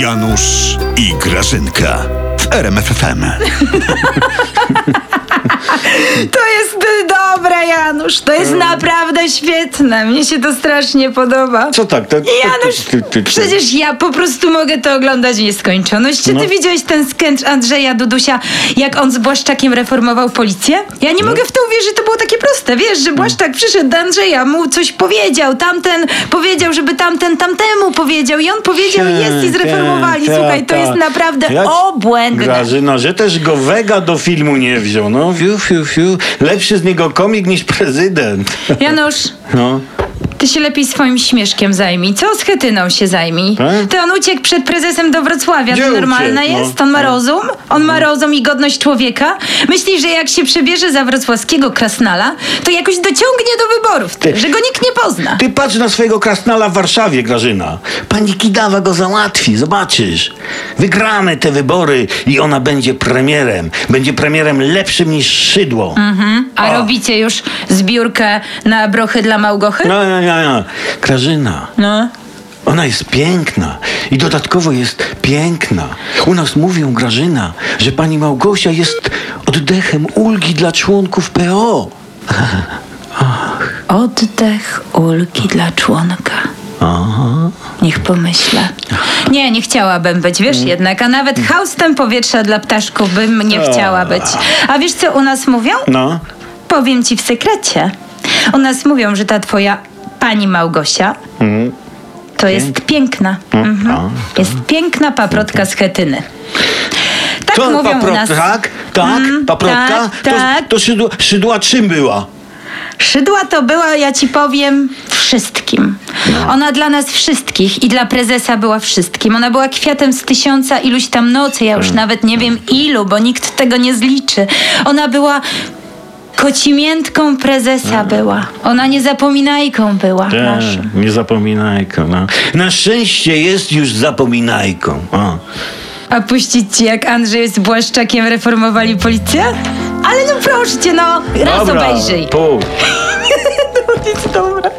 Janusz i Grażynka w RMFFM. To jest dobre, Janusz. To jest naprawdę świetne. Mnie się to strasznie podoba. Co tak? To, to, Janusz, ty- ty- ty- przecież ja po prostu mogę to oglądać w nieskończoność. Czy ty No. widziałeś ten sketch Andrzeja Dudusia, jak on z Błaszczakiem reformował policję? Ja No. nie mogę w to uwierzyć, to było takie proste. Wiesz, że Błaszczak przyszedł do Andrzeja, mu coś powiedział, tamten powiedział, żeby tamten tamtemu powiedział i on powiedział i jest i zreformowali. Tak, Słuchaj, to tak. jest naprawdę Ja obłędne. Grażyna, że też go Wega do filmu nie wziął. No, fiu, fiu, fiu. Lepszy z niego komik niż prezydent. Janusz, No. Ty się lepiej swoim śmieszkiem zajmij. Co z Chetyną się zajmij? Tak? To on uciekł przed prezesem do Wrocławia. Gdzie to normalne uciekł? No. jest? On ma No. rozum? On ma rozum i godność człowieka? Myśli, że jak się przebierze za wrocławskiego krasnala, to jakoś dociągnie do wyborów, ty, Ty- że go nikt nie pozna. Ty patrz na swojego krasnala w Warszawie, Grażyna. Pani Kidawa go załatwi, zobaczysz. Wygramy te wybory i ona będzie premierem. Będzie premierem lepszym niż Szydło. A robicie już zbiórkę na brochy dla Małgochy? No, no, no, no. Grażyna. No. Ona jest piękna i dodatkowo jest piękna. U nas mówią, Grażyna, że pani Małgosia jest oddechem ulgi dla członków PO. Oddech ulgi dla członka. Niech pomyślę. Nie, nie chciałabym być, wiesz jednak, a nawet haustem powietrza dla ptaszków bym nie chciała być. A wiesz co u nas mówią? No. Powiem ci w sekrecie. U nas mówią, że ta twoja pani Małgosia to jest piękna. Mhm. a, Jest piękna paprotka z Chetyny. Tak Co, mówią papro- u nas. Tak, tak, Mm, paprotka? tak, to, tak. to szydła, szydła czym była? Szydła to była, ja ci powiem, wszystkim. No. Ona dla nas wszystkich i dla prezesa była wszystkim. Ona była kwiatem z tysiąca iluś tam nocy, ja już Hmm. nawet nie wiem ilu, bo nikt tego nie zliczy. Ona była kocimiętką prezesa Hmm. była. Ona niezapominajką była naszą. nie zapominajko. No. Na szczęście jest już zapominajką. O. A puścić ci, jak Andrzej z Błaszczakiem reformowali policję? Ale no proszę cię, no, raz Dobra, obejrzyj. pójdź. To jest dobre.